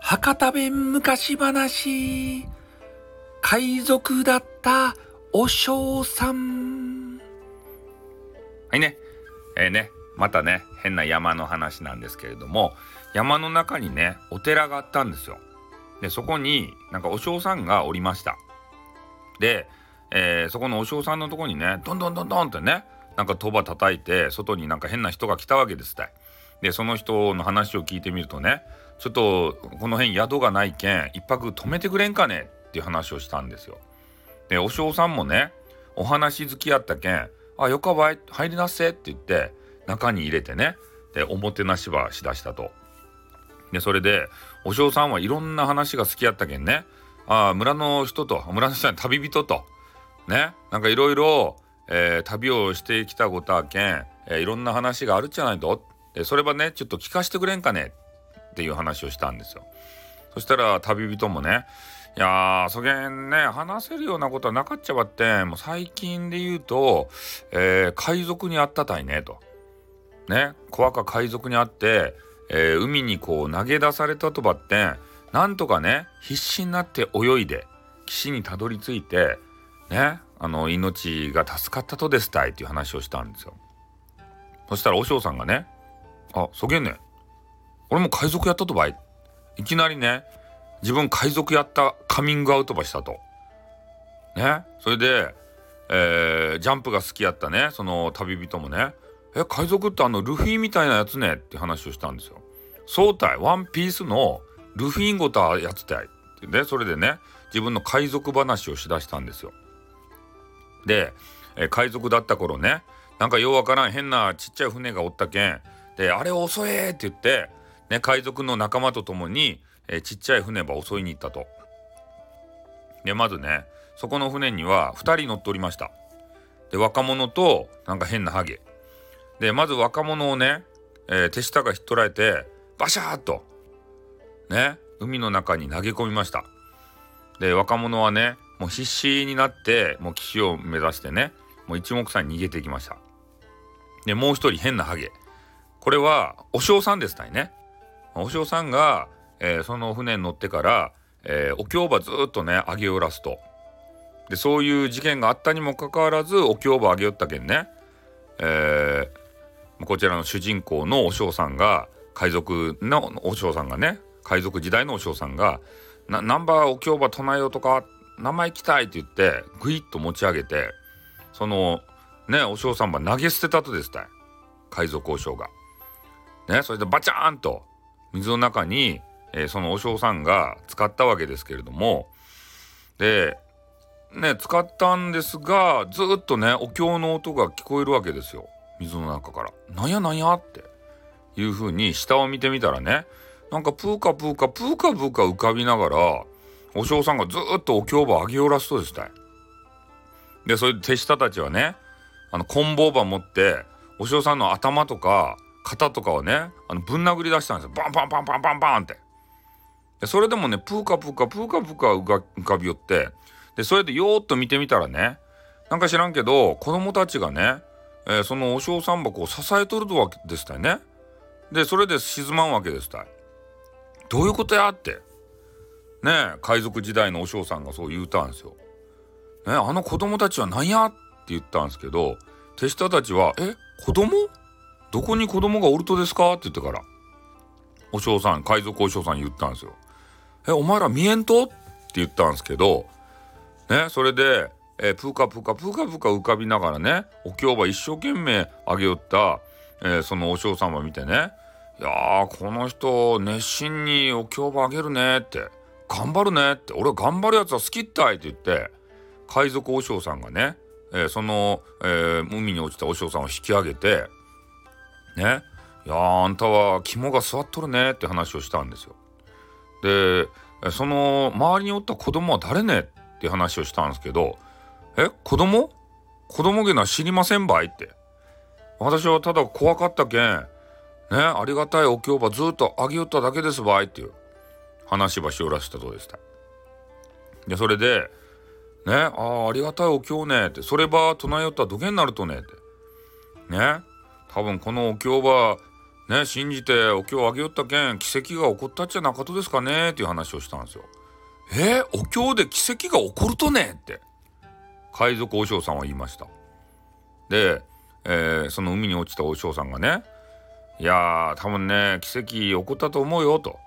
博多弁昔話。海賊だったお尚さん。はいね。えー、ね。またね変な山の話なんですけれども山の中にねお寺があったんですよ。でそこになんかお尚さんがおりました。で、えー、そこのお尚さんのとこにねどんどんどんどんってねなんか鳥羽叩いて外になんか変な人が来たわけですってでその人の話を聞いてみるとねちょっとこの辺宿がないけん一泊泊めてくれんかねっていう話をしたんですよ。でお尚さんもねお話好きやったけん「あよかばい入りなっせ」って言って中に入れてねでおもてなしばしだしたと。でそれでお尚さんはいろんな話が好きやったけんねあ村の人と村の人に旅人とねなんかいろいろ旅をしてきたことはけん、えー、いろんな話があるっちゃないとでそれはねちょっと聞かしてくれんかねっていう話をしたんですよ。そしたら旅人もねいやーそげんね話せるようなことはなかっちゃばってもう最近で言うと、えー、海賊にあったたいねと。ね小赤海賊にあって、えー、海にこう投げ出されたとばってなんとかね必死になって泳いで岸にたどり着いてねあの命が助かったとですたいっていう話をしたんですよ。そしたら和尚さんがね「あそげんねん俺も海賊やったとばい。いきなりね、自分海賊やったカミングアウトばしたと。ね。それで、えー、ジャンプが好きやったね、その旅人もね、え、海賊ってあのルフィみたいなやつねって話をしたんですよ。そうたい、ワンピースのルフィンごたやつたい。ってね、それでね、自分の海賊話をしだしたんですよ。で、え海賊だった頃ね、なんかようわからん変なちっちゃい船がおったけん、で、あれ遅えって言って、ね、海賊の仲間と共に、え、ちっちゃい船ば襲いに行ったと。でまずねそこの船には2人乗っておりました。で若者となんか変なハゲ。でまず若者をね、えー、手下がひっ捕らえてバシャーッとね海の中に投げ込みました。で若者はねもう必死になってもう岸を目指してねもう一目散に逃げていきました。でもう一人変なハゲ。これはお尚さんですたいね。お尚さんが、えー、その船に乗ってから、えー、お経場ずっとね上げ下らすとでそういう事件があったにもかかわらずお経場上げよったけんね、えー、こちらの主人公のお尚さんが海賊のお尚さんがね海賊時代のお尚さんが「ナンバーお経場唱えようとか名前来たい」って言ってグイッと持ち上げてそのねお尚さんは投げ捨てたとですたい海賊お尚が。ねそれでバチャーンと水の中に、えー、そのお尚さんが使ったわけですけれどもでね使ったんですがずっとねお経の音が聞こえるわけですよ水の中から「なんやなんや?」っていう風に下を見てみたらねなんかプーカプーカプーカプーカ浮かびながらお尚さんがずっとお経場上げ下ろすとですねでそれで手下たちはねあの棍棒場持ってお尚さんの頭とか肩とかをねあのぶん殴り出したんですよ。バンバンバンバンバンバンって。でそれでもねプーカプーカプーカプーカ浮かび寄って。でそれでよーっと見てみたらねなんか知らんけど子供たちがね、えー、そのお尚さん箱を支えとるわけですたいね。でそれで沈まんわけですた。いどういうことやって。ね海賊時代のお尚さんがそう言うたんですよ。ねあの子供たちは何やって言ったんですけど手下たちは「え子供？どこに子供がおるとですか?」って言ってからお嬢さん海賊お嬢さん言ったんですよ。えお前ら見えんと？って言ったんですけどねそれで、えプーカプーカプーカプーカ浮かびながらねお経場一生懸命あげよった、えー、そのお嬢様見てね「いやこの人熱心にお経場あげるね」って「頑張るね」って「俺は頑張るやつは好きったい」って言って海賊お嬢さんがね、えー、その、えー、海に落ちたお嬢さんを引き上げてねいやあんたは肝が据わっとるねって話をしたんですよ。でその周りにおった子供は誰ね？って話をしたんですけど「え子供？子供げな知りませんばい?」って私はただ怖かったけんねありがたいお経ばずっとあげよっただけですばいっていう話ばしおらしたとでした。でそれで「ねああありがたいお経ね」って「それば唱えよったらどげになるとね」ってね多分このお経はね信じてお経をあげよったけん奇跡が起こったっちゃなかとですかねっていう話をしたんですよ。えー、お経で奇跡が起こるとねって海賊和尚さんは言いました。で、えー、その海に落ちた和尚さんがねいやー多分ね奇跡起こったと思うよと。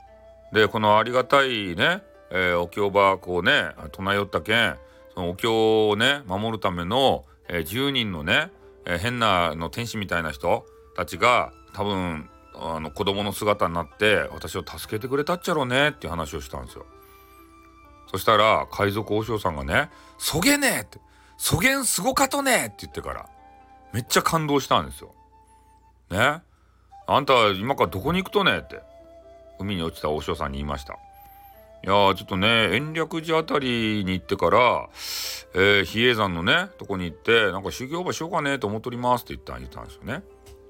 でこのありがたいね、えー、お経ばこうね唱えよったけんそのお経をね守るための、えー、10人のね、えー、変なの天使みたいな人たちが多分あの子供の姿になって私を助けてくれたっちゃろうねっていう話をしたんですよ。そしたら海賊和尚さんがね「そげねえ!」って「そげんすごかとねえ!」って言ってからめっちゃ感動したんですよ。ねあんた今からどこに行くとねって海に落ちた和尚さんに言いました。いやーちょっとね延暦寺あたりに行ってから、えー、比叡山のねとこに行ってなんか修行場しようかねと思っておりますって言った言ったんですよね。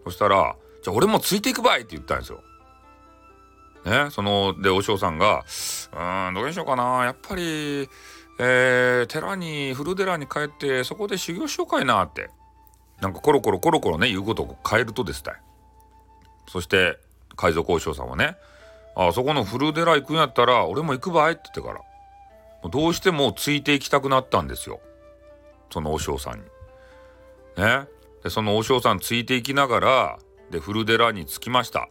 そしたら「じゃあ俺もついていくばい!」って言ったんですよ。ねそので和尚さんが「うんどうにしようかなやっぱり、えー、寺に古寺に帰ってそこで修行しようかいな」ってなんかコロコロコロコロね言うことを変えるとですたい。そして海賊和尚さんはね「あそこの古寺行くんやったら俺も行くばい」って言ってからどうしてもついていきたくなったんですよその和尚さんに。ねでその和尚さんついていきながらで古寺に着きました。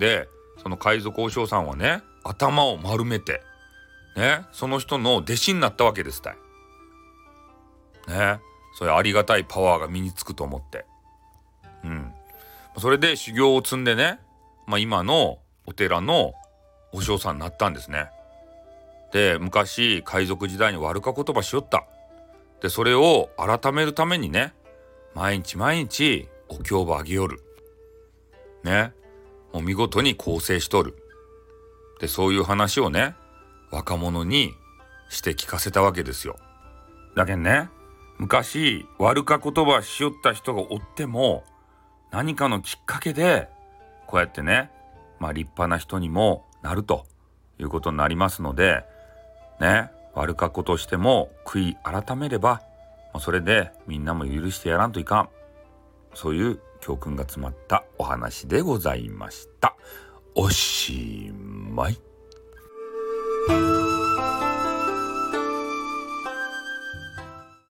でその海賊和尚さんはね頭を丸めてねその人の弟子になったわけですたい。ねそういうありがたいパワーが身につくと思って。うん。それで修行を積んでね、まあ、今のお寺のお嬢さんになったんですね。で昔海賊時代に悪か言葉しよった。でそれを改めるためにね毎日毎日お経をあげよる。ねもう見事に構成しとる。でそういう話をね若者にして聞かせたわけですよ。だけどね昔悪か言葉しよった人がおっても何かのきっかけでこうやってねまあ立派な人にもなるということになりますのでね悪かことしても悔い改めればそれでみんなも許してやらんといかんそういう教訓が詰まったお話でございました。おしまい。